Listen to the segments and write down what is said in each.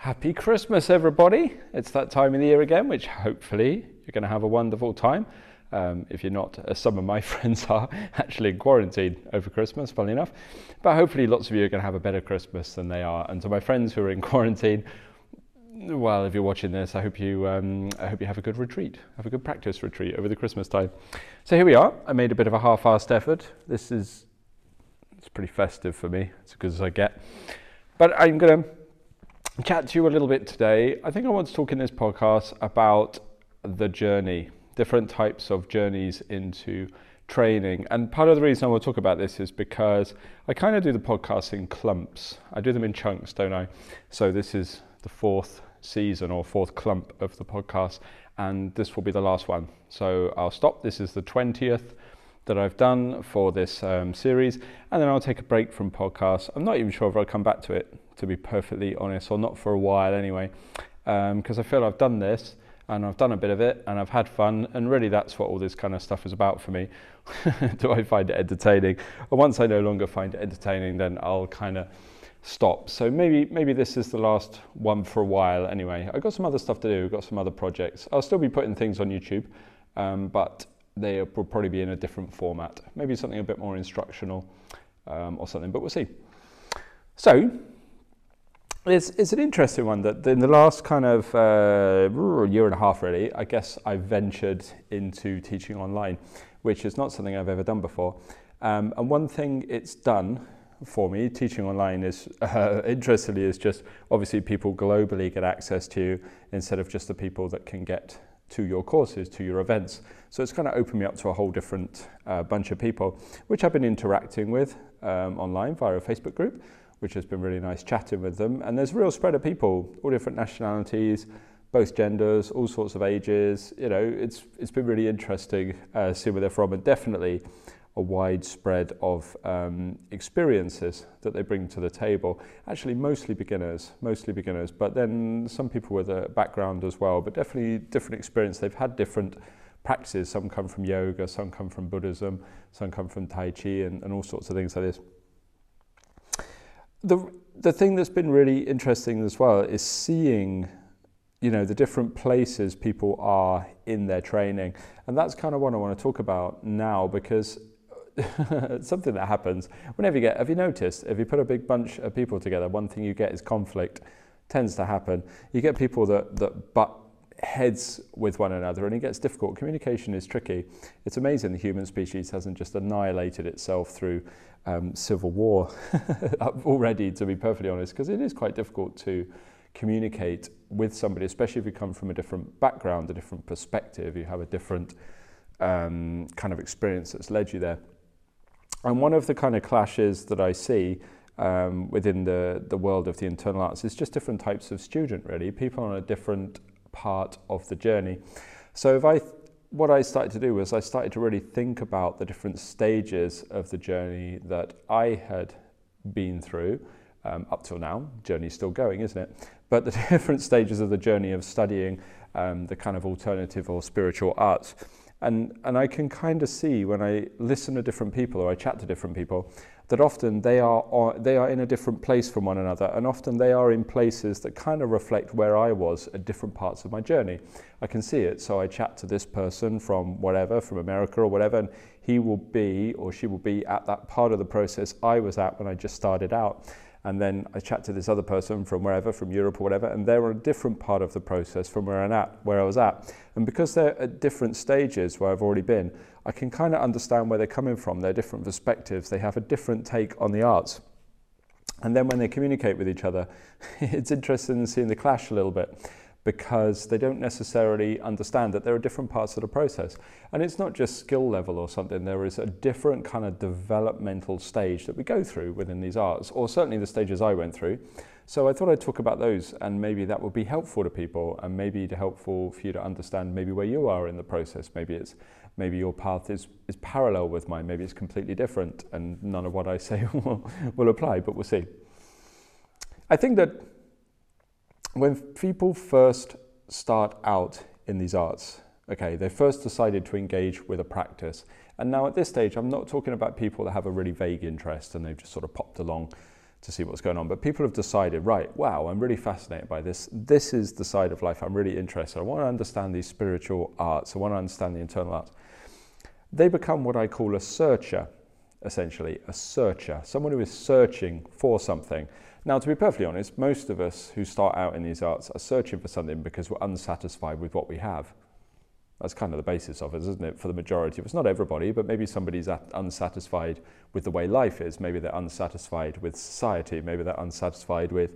Happy Christmas, everybody. It's that time of the year again, which hopefully you're going to have a wonderful time. Um, if you're not, as some of my friends are, actually in quarantine over Christmas, funny enough. But hopefully, lots of you are going to have a better Christmas than they are. And to my friends who are in quarantine, well, if you're watching this, I hope you, um, I hope you have a good retreat, have a good practice retreat over the Christmas time. So here we are. I made a bit of a half-assed effort. This is, it's pretty festive for me. It's as good as I get. But I'm going to chat to you a little bit today. I think I want to talk in this podcast about the journey, different types of journeys into training. And part of the reason I want to talk about this is because I kind of do the podcast in clumps. I do them in chunks, don't I? So this is the fourth season or fourth clump of the podcast, and this will be the last one. So I'll stop. This is the 20th that I've done for this um, series, and then I'll take a break from podcasts. I'm not even sure if I'll come back to it to be perfectly honest, or not for a while anyway, because um, I feel I've done this and I've done a bit of it and I've had fun, and really that's what all this kind of stuff is about for me. Do I find it entertaining? And once I no longer find it entertaining, then I'll kind of stop. So maybe maybe this is the last one for a while anyway. I've got some other stuff to do, I've got some other projects. I'll still be putting things on YouTube, um, but they will probably be in a different format. Maybe something a bit more instructional um, or something, but we'll see. So, it's, it's an interesting one that in the last kind of uh, year and a half, really, I guess I ventured into teaching online, which is not something I've ever done before. Um, and one thing it's done for me, teaching online, is uh, interestingly, is just obviously people globally get access to you instead of just the people that can get to your courses, to your events. So it's kind of opened me up to a whole different uh, bunch of people, which I've been interacting with um, online via a Facebook group which has been really nice chatting with them. And there's a real spread of people, all different nationalities, both genders, all sorts of ages. You know, it's it's been really interesting uh, seeing where they're from, and definitely a wide spread of um, experiences that they bring to the table. Actually, mostly beginners, mostly beginners, but then some people with a background as well. But definitely different experience. They've had different practices. Some come from yoga, some come from Buddhism, some come from Tai Chi, and, and all sorts of things like this. The the thing that's been really interesting as well is seeing you know the different places people are in their training. And that's kind of what I want to talk about now because something that happens whenever you get have you noticed? If you put a big bunch of people together one thing you get is conflict. Tends to happen. You get people that that butt heads with one another and it gets difficult. Communication is tricky. It's amazing the human species hasn't just annihilated itself through um, civil war already, to be perfectly honest, because it is quite difficult to communicate with somebody, especially if you come from a different background, a different perspective, you have a different um, kind of experience that's led you there. And one of the kind of clashes that I see um, within the, the world of the internal arts is just different types of student, really, people on a different part of the journey. So if I what I started to do was I started to really think about the different stages of the journey that I had been through um, up till now. Journey's still going, isn't it? But the different stages of the journey of studying um, the kind of alternative or spiritual arts. And, and I can kind of see when I listen to different people or I chat to different people that often they are, they are in a different place from one another, and often they are in places that kind of reflect where I was at different parts of my journey. I can see it, so I chat to this person from whatever, from America or whatever, and he will be or she will be at that part of the process I was at when I just started out. And then I chat to this other person from wherever, from Europe or whatever, and they're on a different part of the process from where I'm at, where I was at. And because they're at different stages where I've already been, I can kind of understand where they're coming from, their different perspectives. They have a different take on the arts. And then when they communicate with each other, it's interesting seeing the clash a little bit because they don't necessarily understand that there are different parts of the process. And it's not just skill level or something, there is a different kind of developmental stage that we go through within these arts, or certainly the stages I went through. So I thought I'd talk about those and maybe that would be helpful to people and maybe helpful for you to understand maybe where you are in the process. Maybe it's maybe your path is, is parallel with mine, maybe it's completely different and none of what I say will, will apply, but we'll see. I think that when people first start out in these arts, okay, they first decided to engage with a practice. And now at this stage, I'm not talking about people that have a really vague interest and they've just sort of popped along to see what's going on. But people have decided, right, wow, I'm really fascinated by this. This is the side of life I'm really interested. I want to understand these spiritual arts. I want to understand the internal arts. They become what I call a searcher, essentially, a searcher, someone who is searching for something. Now, to be perfectly honest, most of us who start out in these arts are searching for something because we're unsatisfied with what we have. That's kind of the basis of it, isn't it, for the majority of us? Not everybody, but maybe somebody's unsatisfied with the way life is. Maybe they're unsatisfied with society. Maybe they're unsatisfied with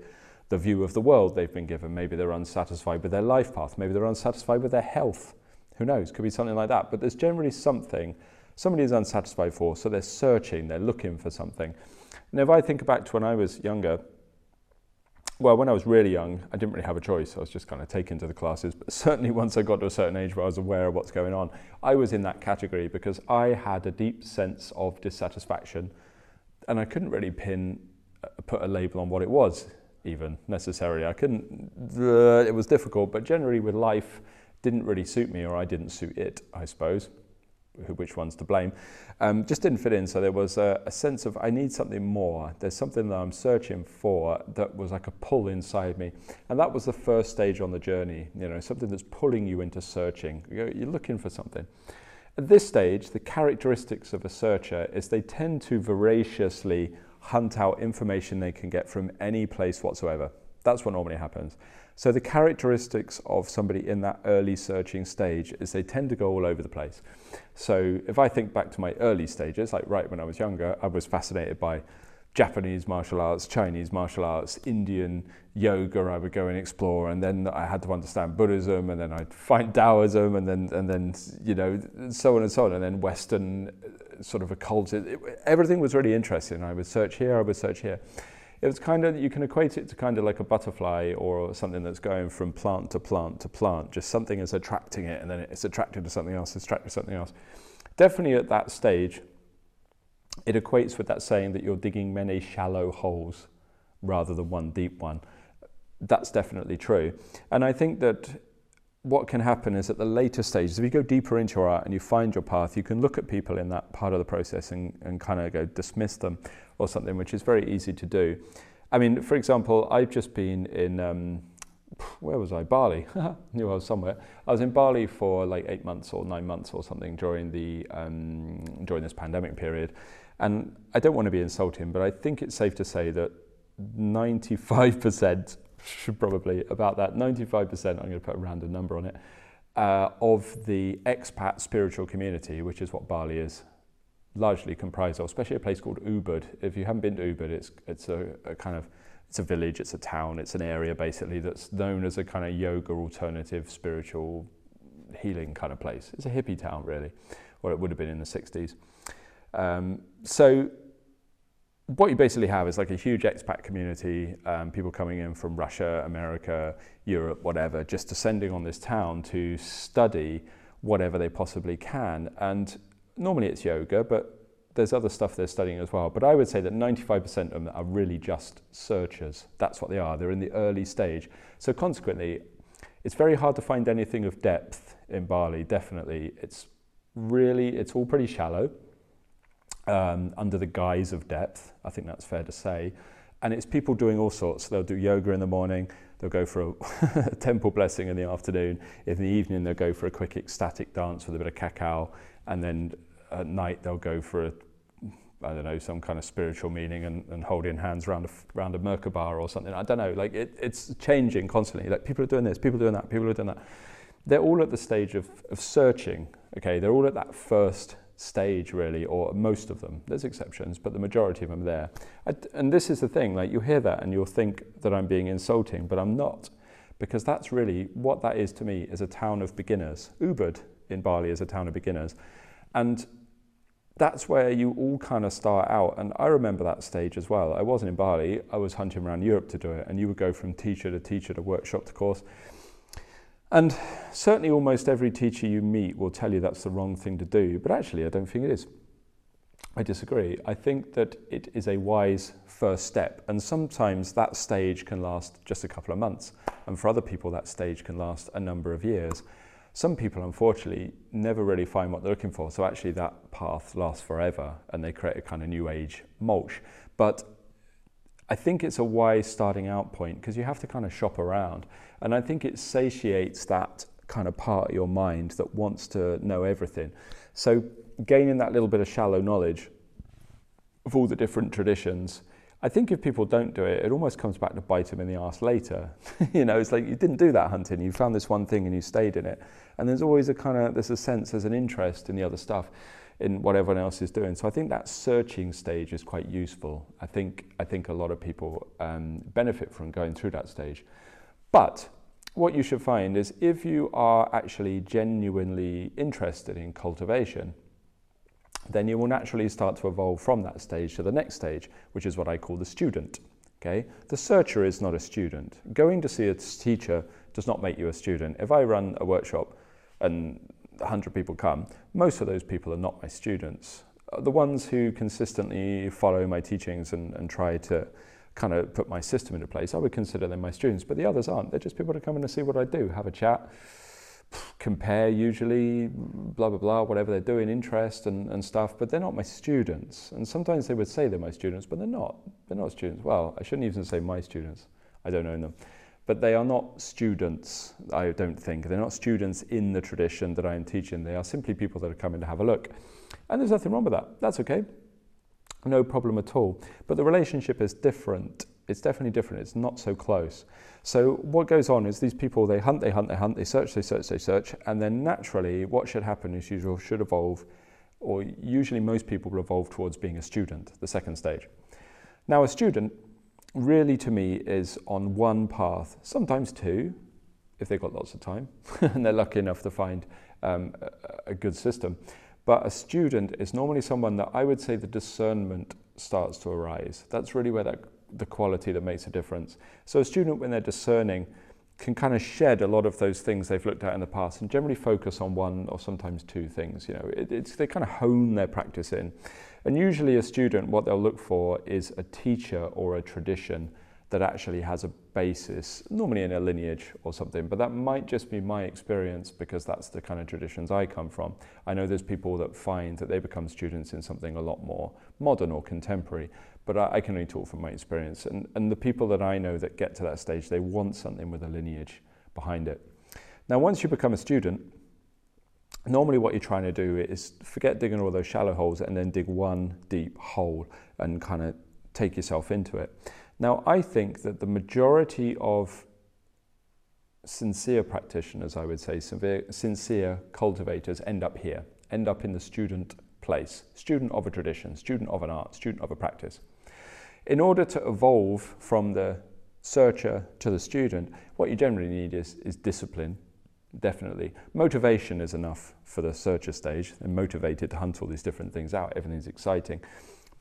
the view of the world they've been given. Maybe they're unsatisfied with their life path. Maybe they're unsatisfied with their health. Who knows? Could be something like that. But there's generally something somebody is unsatisfied for, so they're searching, they're looking for something. Now, if I think back to when I was younger, well, when I was really young, I didn't really have a choice. I was just kind of taken to the classes. But certainly once I got to a certain age where I was aware of what's going on, I was in that category because I had a deep sense of dissatisfaction and I couldn't really pin, uh, put a label on what it was even necessarily. I couldn't, uh, it was difficult, but generally with life didn't really suit me or I didn't suit it, I suppose which one's to blame, um, just didn't fit in. So there was a, a, sense of I need something more. There's something that I'm searching for that was like a pull inside me, and that was the first stage on the journey. You know, something that's pulling you into searching. You're, you're looking for something. At this stage, the characteristics of a searcher is they tend to voraciously hunt out information they can get from any place whatsoever. That's what normally happens. So the characteristics of somebody in that early searching stage is they tend to go all over the place. So if I think back to my early stages, like right when I was younger, I was fascinated by Japanese martial arts, Chinese martial arts, Indian yoga. I would go and explore, and then I had to understand Buddhism, and then I'd find Taoism, and then and then you know so on and so on, and then Western uh, sort of occult. Everything was really interesting. I would search here, I would search here it was kind of you can equate it to kind of like a butterfly or something that's going from plant to plant to plant. Just something is attracting it and then it's attracted to something else it's attracted to something else. Definitely at that stage it equates with that saying that you're digging many shallow holes rather than one deep one. That's definitely true. And i think that what can happen is at the later stages, if you go deeper into your art and you find your path, you can look at people in that part of the process and, and kind of go dismiss them or something, which is very easy to do. I mean, for example, I've just been in, um, where was I? Bali. Knew I was somewhere. I was in Bali for like eight months or nine months or something during the um, during this pandemic period, and I don't want to be insulting, but I think it's safe to say that 95% should probably about that 95%, I'm going to put a random number on it, uh, of the expat spiritual community, which is what Bali is largely comprised of, especially a place called Ubud. If you haven't been to Ubud, it's, it's a, a kind of it's a village, it's a town, it's an area basically that's known as a kind of yoga alternative spiritual healing kind of place. It's a hippie town really, or it would have been in the 60s. Um, so what you basically have is like a huge expat community, um, people coming in from Russia, America, Europe, whatever, just descending on this town to study whatever they possibly can. And normally it's yoga, but there's other stuff they're studying as well. But I would say that 95% of them are really just searchers. That's what they are. They're in the early stage. So consequently, it's very hard to find anything of depth in Bali, definitely. It's really, it's all pretty shallow um, under the guise of depth. I think that's fair to say. And it's people doing all sorts. They'll do yoga in the morning, they'll go for a temple blessing in the afternoon. In the evening, they'll go for a quick ecstatic dance with a bit of cacao. And then at night, they'll go for a I don't know, some kind of spiritual meaning and, and holding hands around a, around a Merkaba or something. I don't know. Like it, it's changing constantly. Like people are doing this, people are doing that, people are doing that. They're all at the stage of, of searching. Okay, they're all at that first stage really or most of them there's exceptions but the majority of them are there I, and this is the thing like you hear that and you'll think that i'm being insulting but i'm not because that's really what that is to me is a town of beginners ubud in bali is a town of beginners. And that's where you all kind of start out. And i remember that stage as well. I wasn't in bali. I was hunting around europe to do it. And you would go from teacher to teacher to workshop to course. And certainly, almost every teacher you meet will tell you that's the wrong thing to do, but actually, I don't think it is. I disagree. I think that it is a wise first step, and sometimes that stage can last just a couple of months, and for other people, that stage can last a number of years. Some people, unfortunately, never really find what they're looking for, so actually, that path lasts forever, and they create a kind of new age mulch. But I think it's a wise starting out point because you have to kind of shop around. And I think it satiates that kind of part of your mind that wants to know everything. So, gaining that little bit of shallow knowledge of all the different traditions. I think if people don't do it, it almost comes back to bite them in the ass later. you know, it's like you didn't do that hunting, you found this one thing and you stayed in it. And there's always a kind of, there's a sense, there's an interest in the other stuff in what everyone else is doing. So I think that searching stage is quite useful. I think I think a lot of people um, benefit from going through that stage. But what you should find is if you are actually genuinely interested in cultivation, then you will naturally start to evolve from that stage to the next stage, which is what I call the student. Okay? The searcher is not a student. Going to see a teacher does not make you a student. If I run a workshop and 100 people come, most of those people are not my students. Uh, the ones who consistently follow my teachings and, and try to kind of put my system into place, I would consider them my students, but the others aren't. They're just people to come in and see what I do, have a chat, compare usually, blah, blah, blah, whatever they're doing, interest and, and stuff, but they're not my students. And sometimes they would say they're my students, but they're not. They're not students. Well, I shouldn't even say my students. I don't own them but they are not students, I don't think. They're not students in the tradition that I am teaching. They are simply people that are coming to have a look. And there's nothing wrong with that. That's okay. No problem at all. But the relationship is different. It's definitely different. It's not so close. So what goes on is these people, they hunt, they hunt, they hunt, they search, they search, they search. And then naturally, what should happen is you should evolve, or usually most people will evolve towards being a student, the second stage. Now, a student really to me is on one path, sometimes two, if they've got lots of time and they're lucky enough to find um, a, a good system. But a student is normally someone that I would say the discernment starts to arise. That's really where that the quality that makes a difference. So a student, when they're discerning, can kind of shed a lot of those things they've looked at in the past and generally focus on one or sometimes two things. You know, it, it's they kind of hone their practice in. And usually, a student, what they'll look for is a teacher or a tradition that actually has a basis, normally in a lineage or something, but that might just be my experience because that's the kind of traditions I come from. I know there's people that find that they become students in something a lot more modern or contemporary, but I, I can only talk from my experience. And, and the people that I know that get to that stage, they want something with a lineage behind it. Now, once you become a student, normally what you're trying to do is forget digging all those shallow holes and then dig one deep hole and kind of take yourself into it. Now, I think that the majority of sincere practitioners, I would say, sincere cultivators end up here, end up in the student place, student of a tradition, student of an art, student of a practice. In order to evolve from the searcher to the student, what you generally need is, is discipline definitely. Motivation is enough for the searcher stage. They're motivated to hunt all these different things out. Everything's exciting.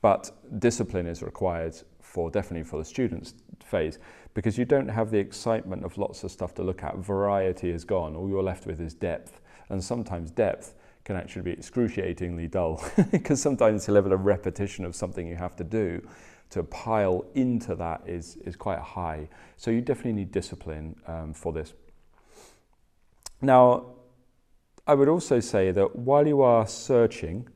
But discipline is required for definitely for the students phase because you don't have the excitement of lots of stuff to look at. Variety is gone. All you're left with is depth. And sometimes depth can actually be excruciatingly dull because sometimes the level of repetition of something you have to do to pile into that is, is quite high. So you definitely need discipline um, for this. Now, I would also say that while you are searching,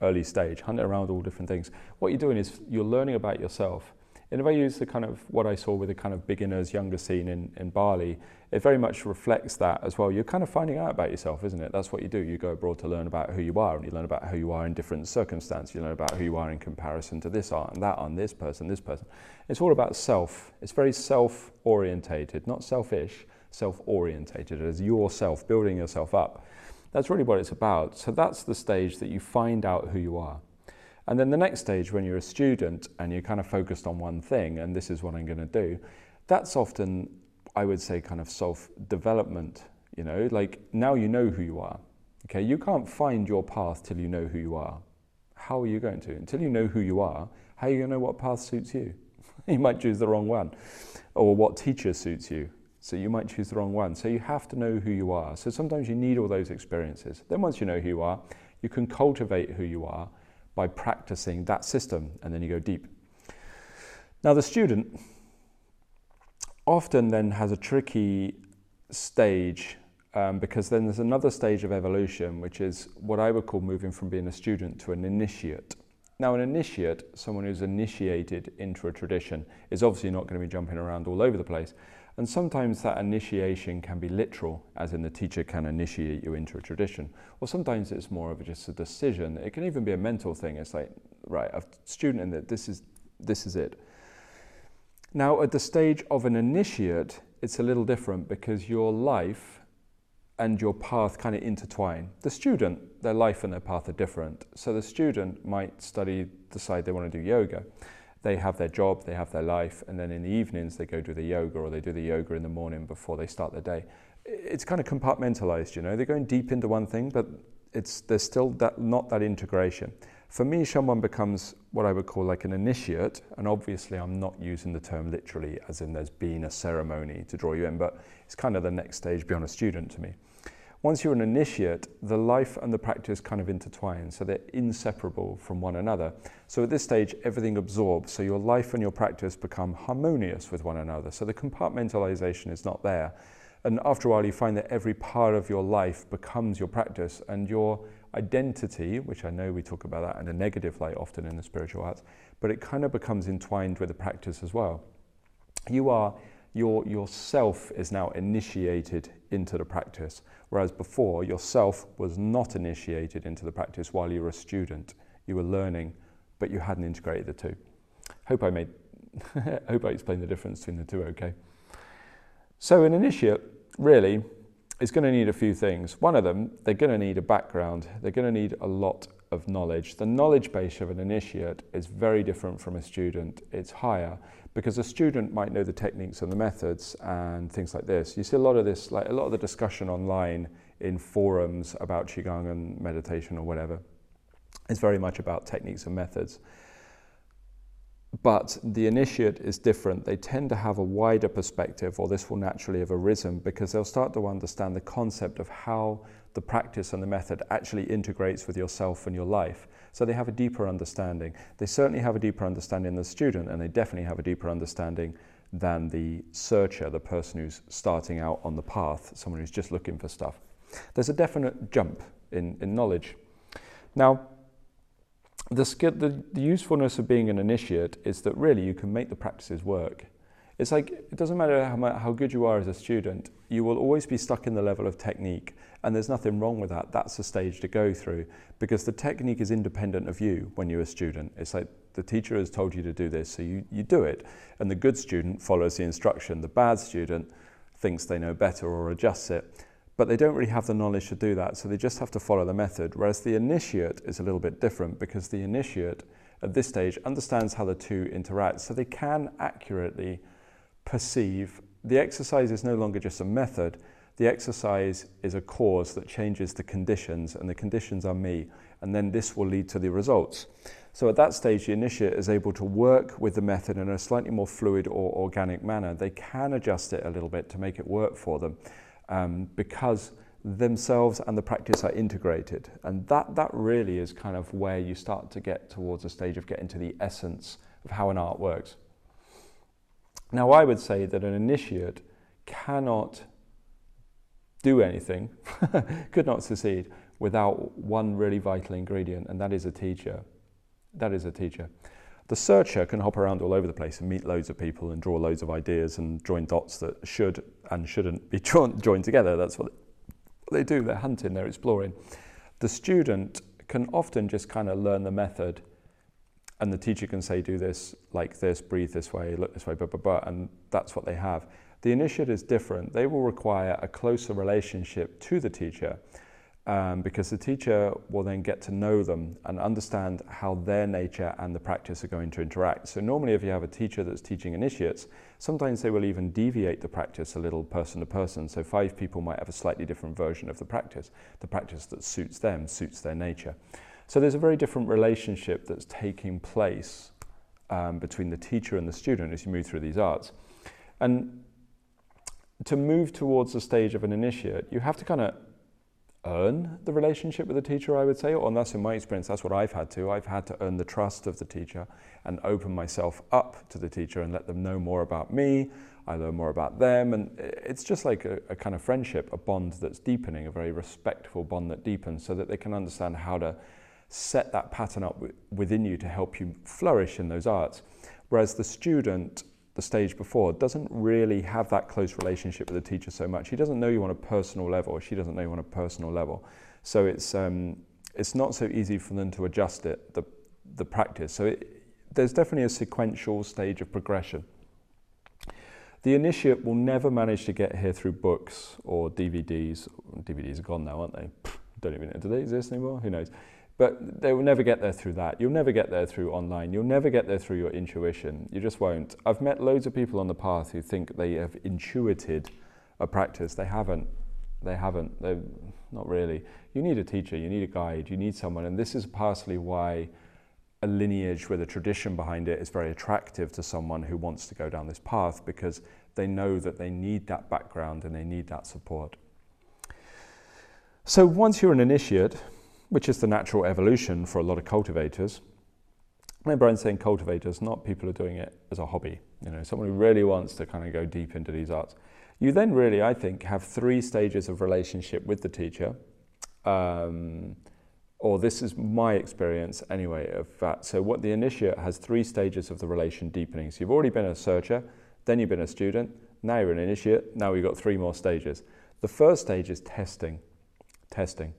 early stage, hunting around all different things, what you're doing is you're learning about yourself. And if I use the kind of what I saw with the kind of beginners, younger scene in, in Bali, it very much reflects that as well. You're kind of finding out about yourself, isn't it? That's what you do. You go abroad to learn about who you are, and you learn about who you are in different circumstances. You learn about who you are in comparison to this art and that art, and this person, this person. It's all about self. It's very self orientated, not selfish, self orientated, as yourself, building yourself up. That's really what it's about. So that's the stage that you find out who you are. And then the next stage, when you're a student and you're kind of focused on one thing, and this is what I'm going to do, that's often, I would say, kind of self development. You know, like now you know who you are. Okay, you can't find your path till you know who you are. How are you going to? Until you know who you are, how are you going to know what path suits you? you might choose the wrong one, or what teacher suits you. So you might choose the wrong one. So you have to know who you are. So sometimes you need all those experiences. Then once you know who you are, you can cultivate who you are by practicing that system and then you go deep. Now the student often then has a tricky stage um, because then there's another stage of evolution which is what I would call moving from being a student to an initiate. Now, an initiate, someone who's initiated into a tradition, is obviously not going to be jumping around all over the place. And sometimes that initiation can be literal, as in the teacher can initiate you into a tradition. Or sometimes it's more of just a decision. It can even be a mental thing. It's like, right, a student in that this is this is it. Now, at the stage of an initiate, it's a little different because your life and your path kind of intertwine. The student, their life and their path are different. So the student might study, decide they want to do yoga. They have their job, they have their life, and then in the evenings they go do the yoga or they do the yoga in the morning before they start their day. It's kind of compartmentalized, you know. They're going deep into one thing, but it's there's still that not that integration. For me, someone becomes what I would call like an initiate, and obviously I'm not using the term literally as in there's been a ceremony to draw you in, but it's kind of the next stage beyond a student to me. Once you're an initiate, the life and the practice kind of intertwine, so they're inseparable from one another. So at this stage, everything absorbs, so your life and your practice become harmonious with one another. So the compartmentalization is not there. And after a while, you find that every part of your life becomes your practice, and your identity, which I know we talk about that in a negative light often in the spiritual arts, but it kind of becomes entwined with the practice as well. You are your yourself is now initiated into the practice, whereas before yourself was not initiated into the practice while you were a student. You were learning, but you hadn't integrated the two. Hope I made hope I explained the difference between the two okay. So an initiate really is going to need a few things. One of them, they're going to need a background. They're going to need a lot of knowledge. The knowledge base of an initiate is very different from a student. It's higher because a student might know the techniques and the methods and things like this. You see a lot of this, like a lot of the discussion online in forums about Qigong and meditation or whatever. It's very much about techniques and methods. But the initiate is different. They tend to have a wider perspective, or this will naturally have arisen because they'll start to understand the concept of how the practice and the method actually integrates with yourself and your life. So they have a deeper understanding. They certainly have a deeper understanding than the student, and they definitely have a deeper understanding than the searcher, the person who's starting out on the path, someone who's just looking for stuff. There's a definite jump in, in knowledge. Now, the, the, the usefulness of being an initiate is that really you can make the practices work. It's like it doesn't matter how, how good you are as a student, you will always be stuck in the level of technique, and there's nothing wrong with that. That's the stage to go through because the technique is independent of you when you're a student. It's like the teacher has told you to do this, so you, you do it, and the good student follows the instruction. The bad student thinks they know better or adjusts it but they don't really have the knowledge to do that, so they just have to follow the method. Whereas the initiate is a little bit different because the initiate at this stage understands how the two interact, so they can accurately perceive. The exercise is no longer just a method, the exercise is a cause that changes the conditions, and the conditions are me, and then this will lead to the results. So at that stage, the initiate is able to work with the method in a slightly more fluid or organic manner. They can adjust it a little bit to make it work for them um, because themselves and the practice are integrated. And that, that really is kind of where you start to get towards a stage of getting to the essence of how an art works. Now, I would say that an initiate cannot do anything, could not succeed without one really vital ingredient, and that is a teacher. That is a teacher. The searcher can hop around all over the place and meet loads of people and draw loads of ideas and join dots that should and shouldn't be joined together. That's what they do. They're hunting, they're exploring. The student can often just kind of learn the method and the teacher can say, do this like this, breathe this way, look this way, blah, blah, blah, and that's what they have. The initiate is different. They will require a closer relationship to the teacher um, because the teacher will then get to know them and understand how their nature and the practice are going to interact. So normally if you have a teacher that's teaching initiates, sometimes they will even deviate the practice a little person to person. So five people might have a slightly different version of the practice, the practice that suits them, suits their nature. So there's a very different relationship that's taking place um, between the teacher and the student as you move through these arts. And to move towards the stage of an initiate, you have to kind of earn the relationship with the teacher, I would say, or that's in my experience, that's what I've had to. I've had to earn the trust of the teacher and open myself up to the teacher and let them know more about me. I learn more about them, and it's just like a, a kind of friendship, a bond that's deepening, a very respectful bond that deepens, so that they can understand how to set that pattern up within you to help you flourish in those arts. Whereas the student, the stage before, doesn't really have that close relationship with the teacher so much. He doesn't know you on a personal level, or she doesn't know you on a personal level. So it's, um, it's not so easy for them to adjust it, the, the practice. So it, there's definitely a sequential stage of progression. The initiate will never manage to get here through books or DVDs. DVDs are gone now, aren't they? Don't even know. Do they exist anymore? Who knows? But they will never get there through that. You'll never get there through online. You'll never get there through your intuition. You just won't. I've met loads of people on the path who think they have intuited a practice. They haven't. They haven't. They're not really. You need a teacher. You need a guide. You need someone. And this is partially why a lineage with a tradition behind it is very attractive to someone who wants to go down this path because they know that they need that background and they need that support. So once you're an initiate, which is the natural evolution for a lot of cultivators, remember I'm saying cultivators, not people who are doing it as a hobby, you know, someone who really wants to kind of go deep into these arts. You then really, I think, have three stages of relationship with the teacher. Um, or this is my experience anyway of that. So what the initiate has three stages of the relation deepening. So you've already been a searcher, then you've been a student, now you're an initiate, now we've got three more stages. The first stage is testing. Testing.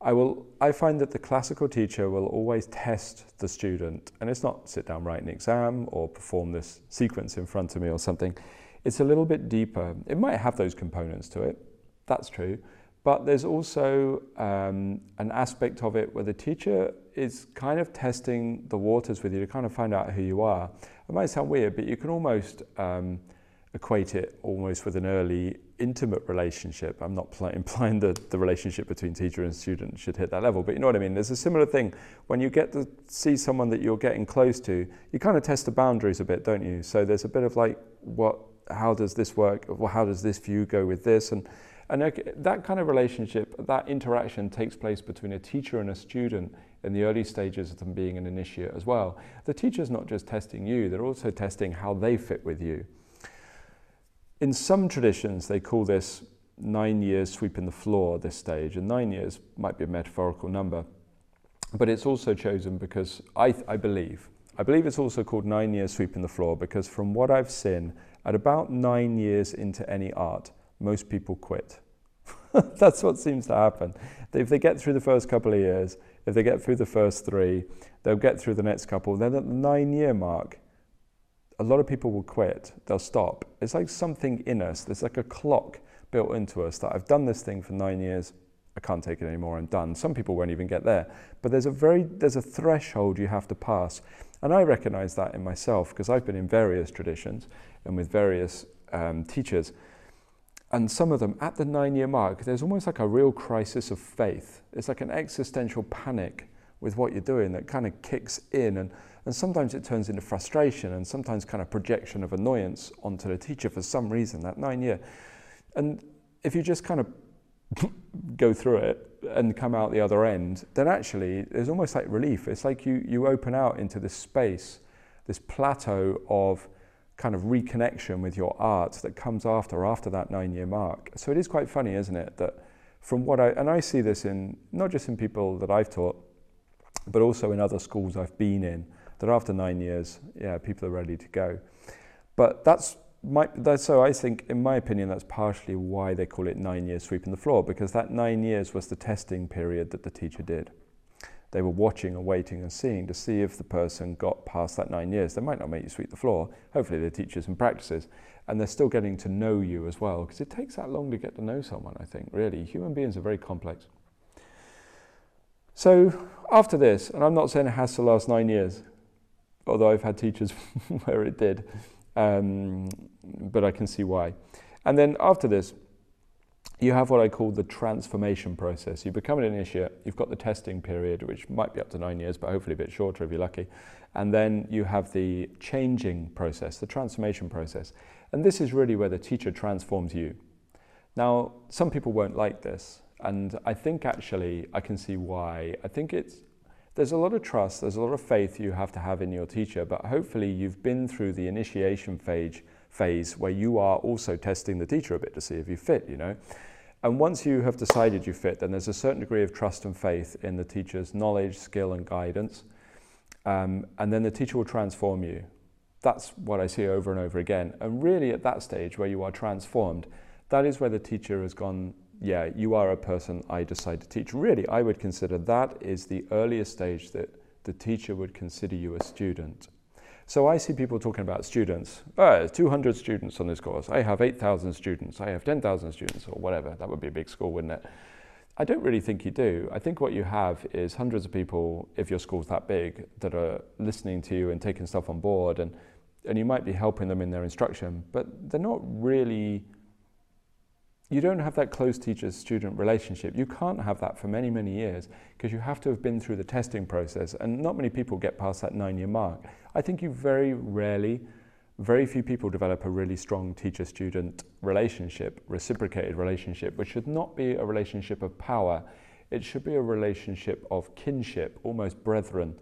I will I find that the classical teacher will always test the student and it's not sit down write an exam or perform this sequence in front of me or something. It's a little bit deeper. It might have those components to it. That's true. But there's also um, an aspect of it where the teacher is kind of testing the waters with you to kind of find out who you are. It might sound weird, but you can almost um, equate it almost with an early intimate relationship. I'm not pl- implying that the relationship between teacher and student should hit that level, but you know what I mean. There's a similar thing when you get to see someone that you're getting close to. You kind of test the boundaries a bit, don't you? So there's a bit of like, what? How does this work? Well, how does this view go with this? And and that kind of relationship, that interaction takes place between a teacher and a student in the early stages of them being an initiate as well. The teacher's not just testing you, they're also testing how they fit with you. In some traditions, they call this nine years sweeping the floor, at this stage, and nine years might be a metaphorical number. But it's also chosen because I, I believe, I believe it's also called nine years sweeping the floor because from what I've seen, at about nine years into any art, most people quit. That's what seems to happen. If they get through the first couple of years, if they get through the first three, they'll get through the next couple. Then at the nine year mark, a lot of people will quit. They'll stop. It's like something in us. There's like a clock built into us that I've done this thing for nine years. I can't take it anymore. I'm done. Some people won't even get there. But there's a very there's a threshold you have to pass, and I recognise that in myself because I've been in various traditions and with various um, teachers and some of them at the nine year mark, there's almost like a real crisis of faith. It's like an existential panic with what you're doing that kind of kicks in. And, and sometimes it turns into frustration and sometimes kind of projection of annoyance onto the teacher for some reason, that nine year. And if you just kind of go through it and come out the other end, then actually there's almost like relief. It's like you, you open out into this space, this plateau of kind of reconnection with your art that comes after after that nine year mark. So it is quite funny, isn't it, that from what I and I see this in not just in people that I've taught, but also in other schools I've been in, that after nine years, yeah, people are ready to go. But that's my, so I think, in my opinion, that's partially why they call it nine years sweeping the floor, because that nine years was the testing period that the teacher did they were watching and waiting and seeing to see if the person got past that nine years. They might not make you sweep the floor. Hopefully, they teach you some practices. And they're still getting to know you as well, because it takes that long to get to know someone, I think, really. Human beings are very complex. So, after this, and I'm not saying it has to last nine years, although I've had teachers where it did, um, but I can see why. And then after this, you have what I call the transformation process. You become an initiate, you've got the testing period, which might be up to nine years, but hopefully a bit shorter if you're lucky. And then you have the changing process, the transformation process. And this is really where the teacher transforms you. Now, some people won't like this, and I think actually I can see why. I think it's there's a lot of trust, there's a lot of faith you have to have in your teacher, but hopefully you've been through the initiation phase phase where you are also testing the teacher a bit to see if you fit, you know. And once you have decided you fit, then there's a certain degree of trust and faith in the teacher's knowledge, skill, and guidance. Um, and then the teacher will transform you. That's what I see over and over again. And really, at that stage where you are transformed, that is where the teacher has gone, yeah, you are a person I decide to teach. Really, I would consider that is the earliest stage that the teacher would consider you a student. So I see people talking about students. Oh, 200 students on this course. I have 8,000 students. I have 10,000 students, or whatever. That would be a big school, wouldn't it? I don't really think you do. I think what you have is hundreds of people, if your school's that big, that are listening to you and taking stuff on board, and, and you might be helping them in their instruction, but they're not really you don't have that close teacher student relationship. You can't have that for many, many years because you have to have been through the testing process, and not many people get past that nine year mark. I think you very rarely, very few people develop a really strong teacher student relationship, reciprocated relationship, which should not be a relationship of power. It should be a relationship of kinship, almost brethren.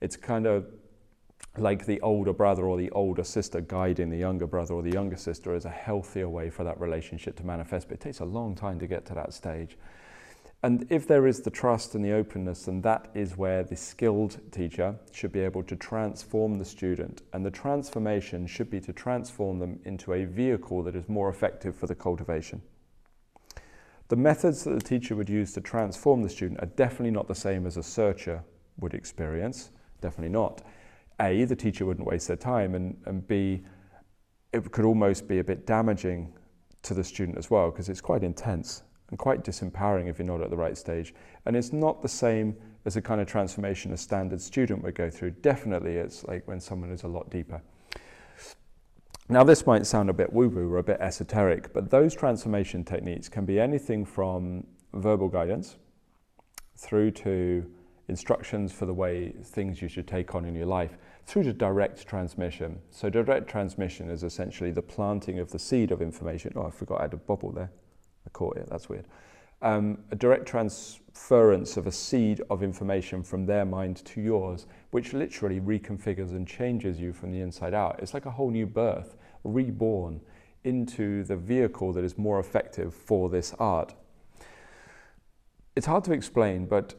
It's kind of like the older brother or the older sister guiding the younger brother or the younger sister is a healthier way for that relationship to manifest. But it takes a long time to get to that stage. And if there is the trust and the openness, then that is where the skilled teacher should be able to transform the student. And the transformation should be to transform them into a vehicle that is more effective for the cultivation. The methods that the teacher would use to transform the student are definitely not the same as a searcher would experience. Definitely not. A, the teacher wouldn't waste their time, and, and B, it could almost be a bit damaging to the student as well because it's quite intense and quite disempowering if you're not at the right stage. And it's not the same as the kind of transformation a standard student would go through. Definitely, it's like when someone is a lot deeper. Now, this might sound a bit woo woo or a bit esoteric, but those transformation techniques can be anything from verbal guidance through to instructions for the way things you should take on in your life through to direct transmission. So direct transmission is essentially the planting of the seed of information. Oh, I forgot I had a bubble there. I caught it, that's weird. Um, a direct transference of a seed of information from their mind to yours, which literally reconfigures and changes you from the inside out. It's like a whole new birth, reborn into the vehicle that is more effective for this art. It's hard to explain, but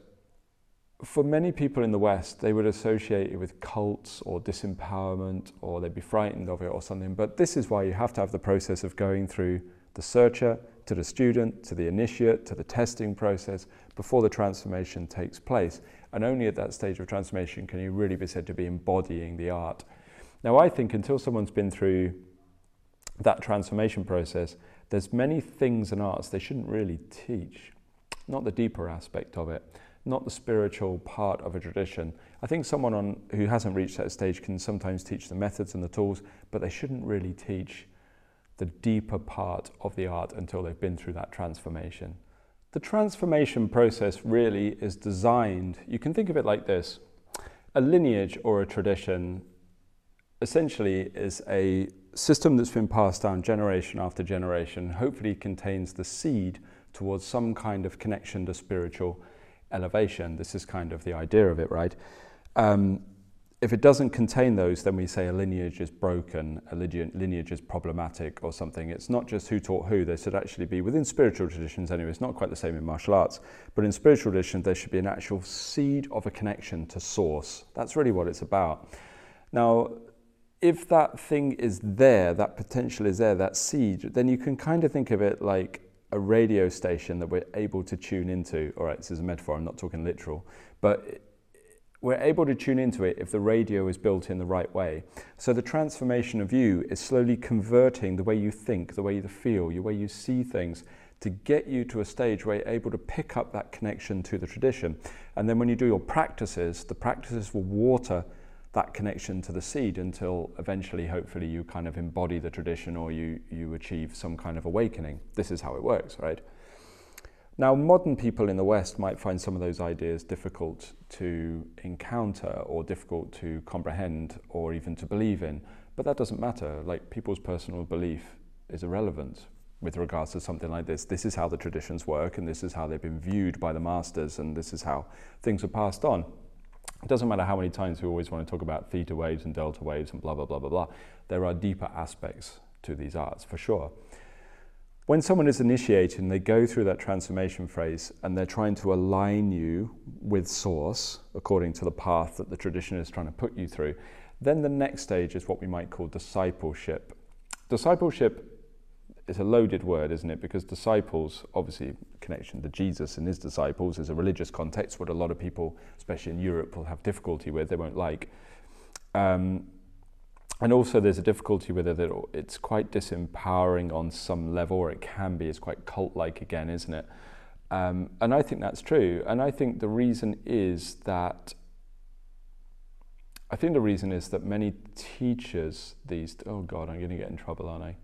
for many people in the West, they would associate it with cults or disempowerment, or they'd be frightened of it or something. But this is why you have to have the process of going through the searcher to the student, to the initiate, to the testing process before the transformation takes place. And only at that stage of transformation can you really be said to be embodying the art. Now, I think until someone's been through that transformation process, there's many things in arts they shouldn't really teach, not the deeper aspect of it not the spiritual part of a tradition. I think someone on, who hasn't reached that stage can sometimes teach the methods and the tools, but they shouldn't really teach the deeper part of the art until they've been through that transformation. The transformation process really is designed, you can think of it like this a lineage or a tradition essentially is a system that's been passed down generation after generation, hopefully contains the seed towards some kind of connection to spiritual elevation. This is kind of the idea of it, right? Um, if it doesn't contain those, then we say a lineage is broken, a lineage is problematic or something. It's not just who taught who, there should actually be, within spiritual traditions anyway, it's not quite the same in martial arts, but in spiritual traditions, there should be an actual seed of a connection to source. That's really what it's about. Now, if that thing is there, that potential is there, that seed, then you can kind of think of it like a radio station that we're able to tune into. All right, this is a metaphor, I'm not talking literal, but we're able to tune into it if the radio is built in the right way. So the transformation of you is slowly converting the way you think, the way you feel, the way you see things to get you to a stage where you're able to pick up that connection to the tradition. And then when you do your practices, the practices will water that connection to the seed until eventually, hopefully, you kind of embody the tradition or you, you achieve some kind of awakening. This is how it works, right? Now, modern people in the West might find some of those ideas difficult to encounter or difficult to comprehend or even to believe in, but that doesn't matter. Like, people's personal belief is irrelevant with regards to something like this. This is how the traditions work, and this is how they've been viewed by the masters, and this is how things are passed on. It doesn't matter how many times we always want to talk about theta waves and delta waves and blah, blah, blah, blah, blah. There are deeper aspects to these arts, for sure. when someone is initiating, they go through that transformation phase and they're trying to align you with source according to the path that the tradition is trying to put you through. Then the next stage is what we might call discipleship. Discipleship is a loaded word, isn't it? Because disciples, obviously, connection to Jesus and his disciples is a religious context, what a lot of people, especially in Europe, will have difficulty with, they won't like. Um, and also, there's a difficulty with it that it's quite disempowering on some level, or it can be. It's quite cult like again, isn't it? Um, and I think that's true. And I think the reason is that I think the reason is that many teachers these oh god I'm going to get in trouble aren't I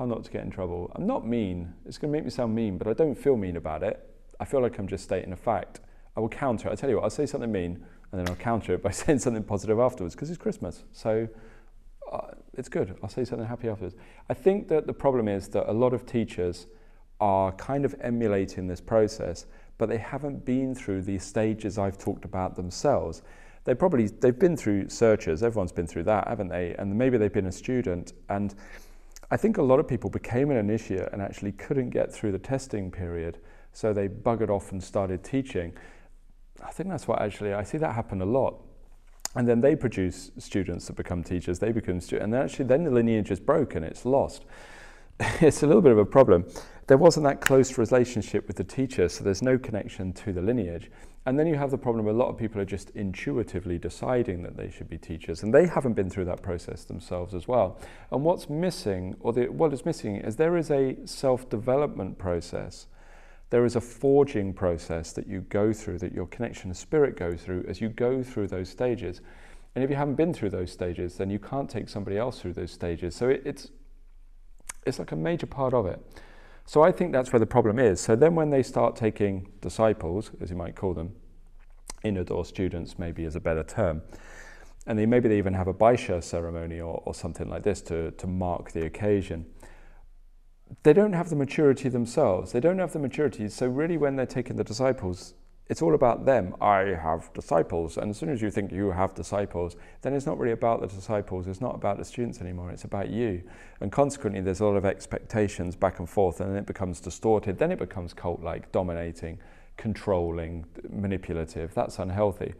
how not to get in trouble. I'm not mean. It's going to make me sound mean but I don't feel mean about it. I feel like I'm just stating a fact. I will counter it. I tell you what I'll say something mean and then I'll counter it by saying something positive afterwards because it's Christmas. So uh, it's good. I'll say something happy afterwards. I think that the problem is that a lot of teachers are kind of emulating this process but they haven't been through these stages I've talked about themselves. They probably they've been through searches. everyone's been through that haven't they? And maybe they've been a student and I think a lot of people became an initiate and actually couldn't get through the testing period so they buggered off and started teaching. I think that's what actually I see that happen a lot. And then they produce students that become teachers they become students and then actually then the lineage is broken it's lost. It's a little bit of a problem there wasn't that close relationship with the teacher so there's no connection to the lineage and then you have the problem a lot of people are just intuitively deciding that they should be teachers, and they haven't been through that process themselves as well. And what's missing, or the, what is missing, is there is a self development process. There is a forging process that you go through, that your connection to spirit goes through as you go through those stages. And if you haven't been through those stages, then you can't take somebody else through those stages. So it, it's, it's like a major part of it. So I think that's where the problem is. So then when they start taking disciples, as you might call them, inner door students maybe is a better term, and they, maybe they even have a Bai Shi ceremony or, or something like this to, to mark the occasion. They don't have the maturity themselves. They don't have the maturity. So really when they're taking the disciples, it's all about them. I have disciples. And as soon as you think you have disciples, then it's not really about the disciples. It's not about the students anymore. It's about you. And consequently, there's a lot of expectations back and forth, and then it becomes distorted. Then it becomes cult like, dominating, controlling, manipulative. That's unhealthy.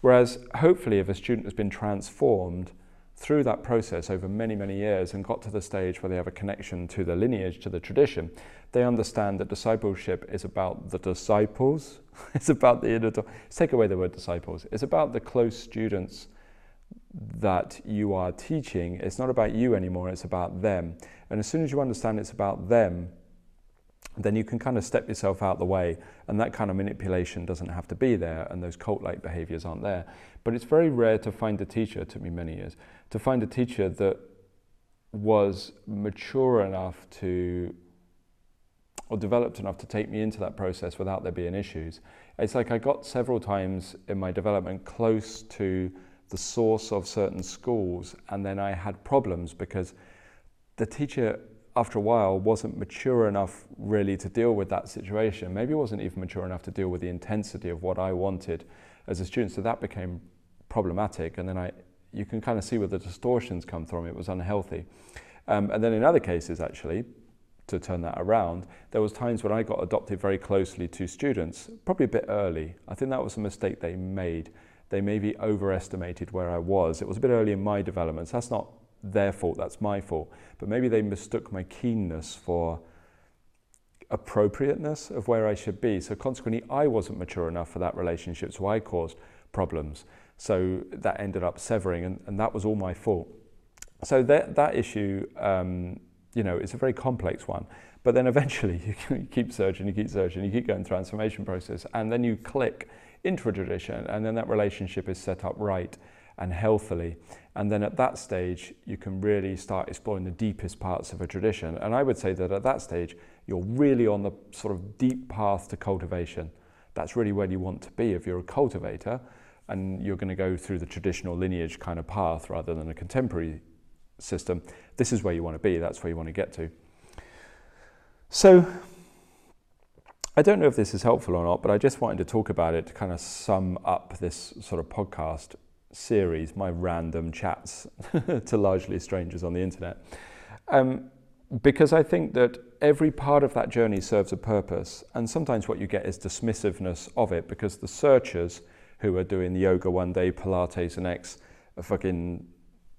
Whereas, hopefully, if a student has been transformed, through that process over many, many years and got to the stage where they have a connection to the lineage, to the tradition, they understand that discipleship is about the disciples. it's about the inner. Let's take away the word disciples. It's about the close students that you are teaching. It's not about you anymore, it's about them. And as soon as you understand it's about them, then you can kind of step yourself out the way and that kind of manipulation doesn't have to be there and those cult-like behaviors aren't there. But it's very rare to find a teacher, it took me many years, to find a teacher that was mature enough to or developed enough to take me into that process without there being issues. It's like I got several times in my development close to the source of certain schools and then I had problems because the teacher after a while wasn't mature enough really to deal with that situation. Maybe wasn't even mature enough to deal with the intensity of what I wanted as a student. So that became problematic. And then I, you can kind of see where the distortions come from. It was unhealthy. Um, and then in other cases, actually, to turn that around, there was times when I got adopted very closely to students, probably a bit early. I think that was a mistake they made. They maybe overestimated where I was. It was a bit early in my development. So that's not their fault, that's my fault. But maybe they mistook my keenness for appropriateness of where I should be. So consequently, I wasn't mature enough for that relationship, so I caused problems. So that ended up severing, and, and that was all my fault. So that, that issue, um, you know, it's a very complex one. But then eventually you keep searching, you keep searching, you keep going transformation process, and then you click into a tradition, and then that relationship is set up right and healthily. And then at that stage, you can really start exploring the deepest parts of a tradition. And I would say that at that stage, you're really on the sort of deep path to cultivation. That's really where you want to be if you're a cultivator and you're going to go through the traditional lineage kind of path rather than a contemporary system. This is where you want to be, that's where you want to get to. So, I don't know if this is helpful or not, but I just wanted to talk about it to kind of sum up this sort of podcast series, my random chats to largely strangers on the internet. Um, because I think that every part of that journey serves a purpose. And sometimes what you get is dismissiveness of it because the searchers who are doing yoga one day, Pilates the next, fucking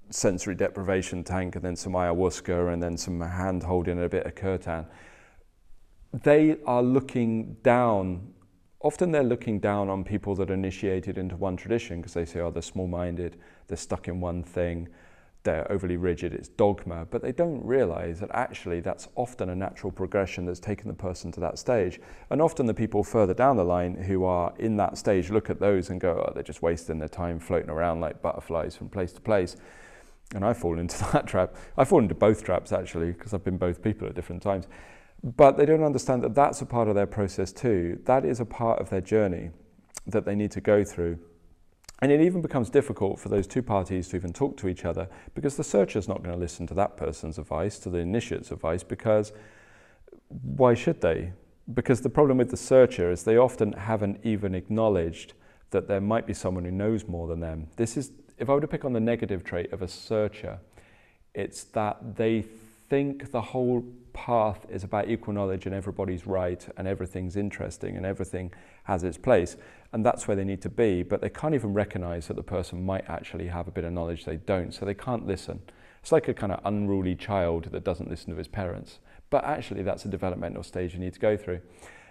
sensory deprivation tank, and then some ayahuasca, and then some hand holding and a bit of kirtan, they are looking down. Often they're looking down on people that are initiated into one tradition because they say, oh, they're small minded, they're stuck in one thing they're overly rigid, it's dogma, but they don't realize that actually that's often a natural progression that's taken the person to that stage. And often the people further down the line who are in that stage look at those and go, oh, they're just wasting their time floating around like butterflies from place to place. And I fall into that trap. I fall into both traps actually, because I've been both people at different times. But they don't understand that that's a part of their process too. That is a part of their journey that they need to go through. And it even becomes difficult for those two parties to even talk to each other because the searcher's not going to listen to that person's advice, to the initiate's advice, because why should they? Because the problem with the searcher is they often haven't even acknowledged that there might be someone who knows more than them. This is, if I were to pick on the negative trait of a searcher, it's that they think the whole path is about equal knowledge and everybody's right and everything's interesting and everything has its place and that's where they need to be, but they can't even recognize that the person might actually have a bit of knowledge they don't, so they can't listen. It's like a kind of unruly child that doesn't listen to his parents, but actually that's a developmental stage you need to go through.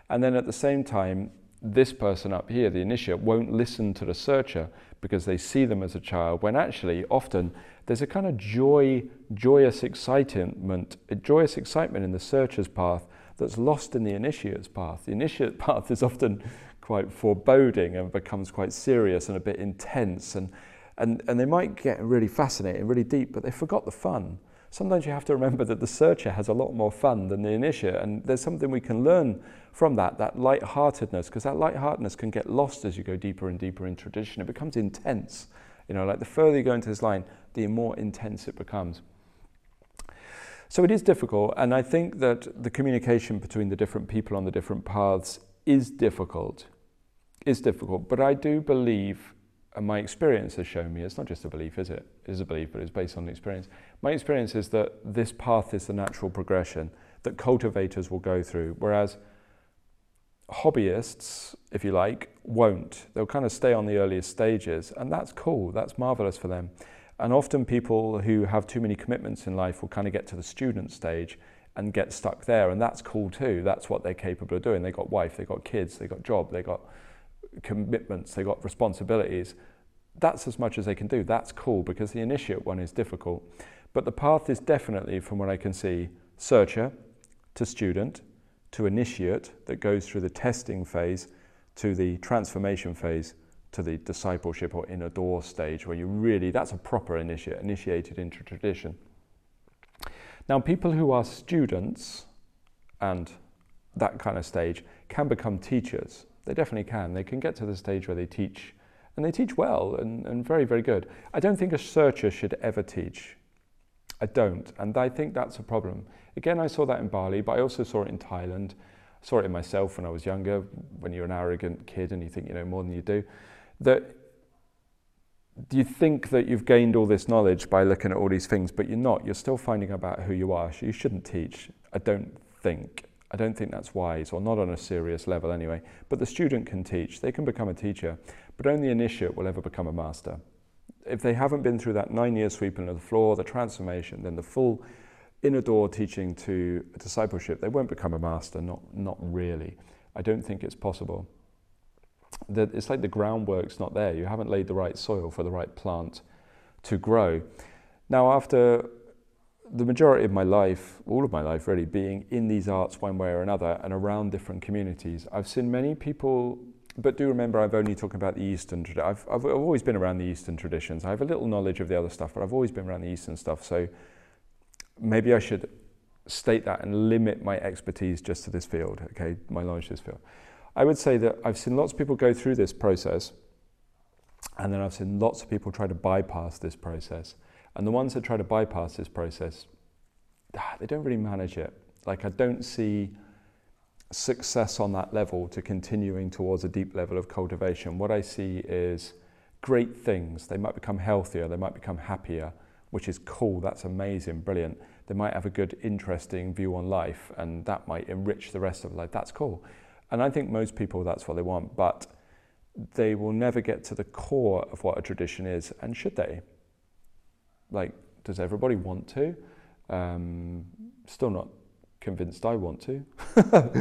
And then at the same time, this person up here, the initiate, won't listen to the searcher because they see them as a child, when actually often there's a kind of joy, joyous excitement, joyous excitement in the searcher's path that's lost in the initiate's path. The initiate path is often quite foreboding and becomes quite serious and a bit intense. And, and, and they might get really fascinating, really deep, but they forgot the fun. Sometimes you have to remember that the searcher has a lot more fun than the initiate, and there's something we can learn from that, that light-heartedness, because that light-heartedness can get lost as you go deeper and deeper in tradition. It becomes intense. You know, like the further you go into this line, the more intense it becomes. So it is difficult, and I think that the communication between the different people on the different paths is difficult is difficult, but I do believe, and my experience has shown me, it's not just a belief, is it? It is a belief, but it's based on experience. My experience is that this path is the natural progression that cultivators will go through, whereas hobbyists, if you like, won't. They'll kind of stay on the earliest stages, and that's cool, that's marvelous for them. And often people who have too many commitments in life will kind of get to the student stage and get stuck there, and that's cool too. That's what they're capable of doing. They got wife, they got kids, they got job, they got commitments, they've got responsibilities. That's as much as they can do. That's cool because the initiate one is difficult. But the path is definitely, from what I can see, searcher to student to initiate that goes through the testing phase to the transformation phase to the discipleship or inner door stage where you really, that's a proper initiate, initiated into tradition. Now, people who are students and that kind of stage can become teachers. They definitely can. They can get to the stage where they teach, and they teach well and, and very, very good. I don't think a searcher should ever teach. I don't, and I think that's a problem. Again, I saw that in Bali, but I also saw it in Thailand. I saw it in myself when I was younger, when you're an arrogant kid and you think you know more than you do. That you think that you've gained all this knowledge by looking at all these things, but you're not. You're still finding about who you are. So you shouldn't teach. I don't think. I don't think that's wise, or not on a serious level anyway. But the student can teach, they can become a teacher, but only the initiate will ever become a master. If they haven't been through that nine year sweeping of the floor, the transformation, then the full inner door teaching to discipleship, they won't become a master, not, not really. I don't think it's possible. That it's like the groundwork's not there. You haven't laid the right soil for the right plant to grow. Now, after the majority of my life, all of my life really, being in these arts one way or another and around different communities, I've seen many people, but do remember I've only talking about the Eastern tradition. I've, I've, I've always been around the Eastern traditions. I have a little knowledge of the other stuff, but I've always been around the Eastern stuff. So maybe I should state that and limit my expertise just to this field, okay, my knowledge this field. I would say that I've seen lots of people go through this process, and then I've seen lots of people try to bypass this process. And the ones that try to bypass this process, ah, they don't really manage it. Like, I don't see success on that level to continuing towards a deep level of cultivation. What I see is great things. They might become healthier, they might become happier, which is cool, that's amazing, brilliant. they might have a good, interesting view on life, and that might enrich the rest of life. That's cool. And I think most people, that's what they want, but they will never get to the core of what a tradition is, and should they? Like, does everybody want to? Um, still not convinced I want to,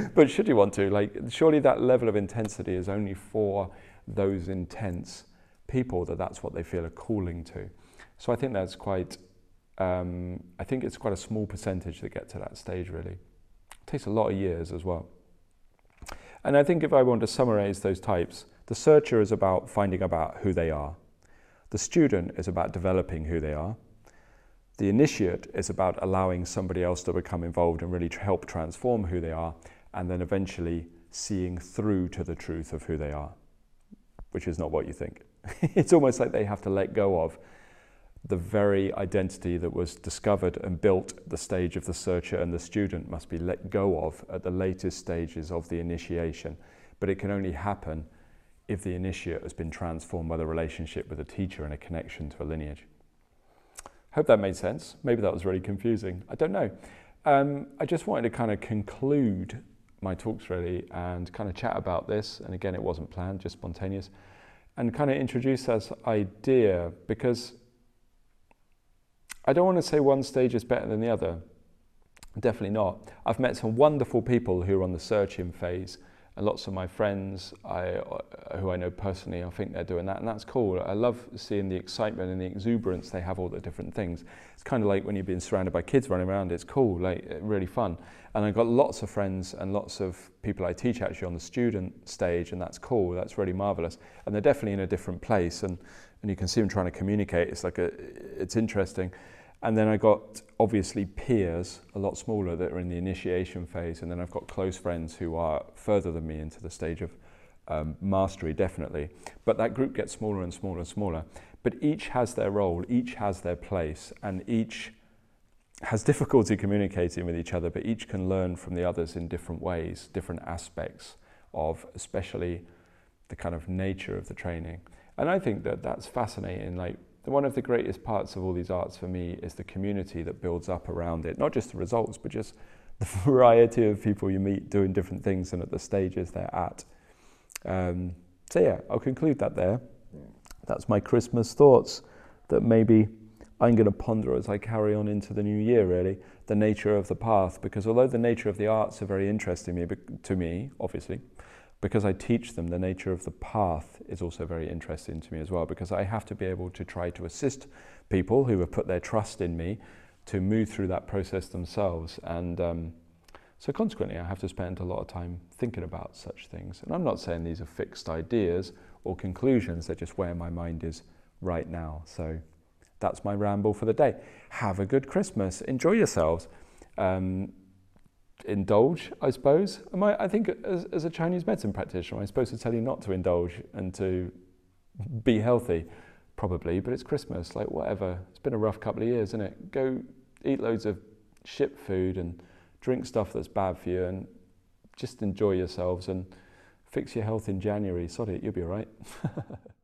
but should you want to? Like, surely that level of intensity is only for those intense people that that's what they feel a calling to. So I think that's quite, um, I think it's quite a small percentage that get to that stage really. It takes a lot of years as well. And I think if I want to summarize those types, the searcher is about finding about who they are. The student is about developing who they are. The initiate is about allowing somebody else to become involved and really help transform who they are, and then eventually seeing through to the truth of who they are, which is not what you think. it's almost like they have to let go of the very identity that was discovered and built at the stage of the searcher and the student must be let go of at the latest stages of the initiation. But it can only happen if the initiate has been transformed by the relationship with a teacher and a connection to a lineage. Hope that made sense. Maybe that was really confusing. I don't know. Um, I just wanted to kind of conclude my talks really and kind of chat about this. And again, it wasn't planned, just spontaneous. And kind of introduce this idea because I don't want to say one stage is better than the other. Definitely not. I've met some wonderful people who are on the searching phase, and lots of my friends I, uh, who I know personally, I think they're doing that, and that's cool. I love seeing the excitement and the exuberance they have all the different things. It's kind of like when you've been surrounded by kids running around, it's cool, like really fun. And I've got lots of friends and lots of people I teach actually on the student stage, and that's cool, that's really marvelous. And they're definitely in a different place, and, and you can see them trying to communicate. It's like a, it's interesting. And then I got obviously peers, a lot smaller, that are in the initiation phase. And then I've got close friends who are further than me into the stage of um, mastery, definitely. But that group gets smaller and smaller and smaller. But each has their role, each has their place, and each has difficulty communicating with each other, but each can learn from the others in different ways, different aspects of especially the kind of nature of the training. And I think that that's fascinating. Like one of the greatest parts of all these arts for me is the community that builds up around it. Not just the results, but just the variety of people you meet doing different things and at the stages they're at. Um, so yeah, I'll conclude that there. That's my Christmas thoughts that maybe I'm going to ponder as I carry on into the new year, really, the nature of the path. Because although the nature of the arts are very interesting to me, obviously, because I teach them, the nature of the path is also very interesting to me as well, because I have to be able to try to assist people who have put their trust in me to move through that process themselves. And um, so consequently, I have to spend a lot of time thinking about such things. And I'm not saying these are fixed ideas or conclusions, they're just where my mind is right now. So that's my ramble for the day. Have a good Christmas. Enjoy yourselves. Um, indulge, I suppose. I, I think as, as a Chinese medicine practitioner, I'm supposed to tell you not to indulge and to be healthy, probably, but it's Christmas, like whatever. It's been a rough couple of years, isn't it? Go eat loads of ship food and drink stuff that's bad for you and just enjoy yourselves and fix your health in January. Sod it, you'll be all right.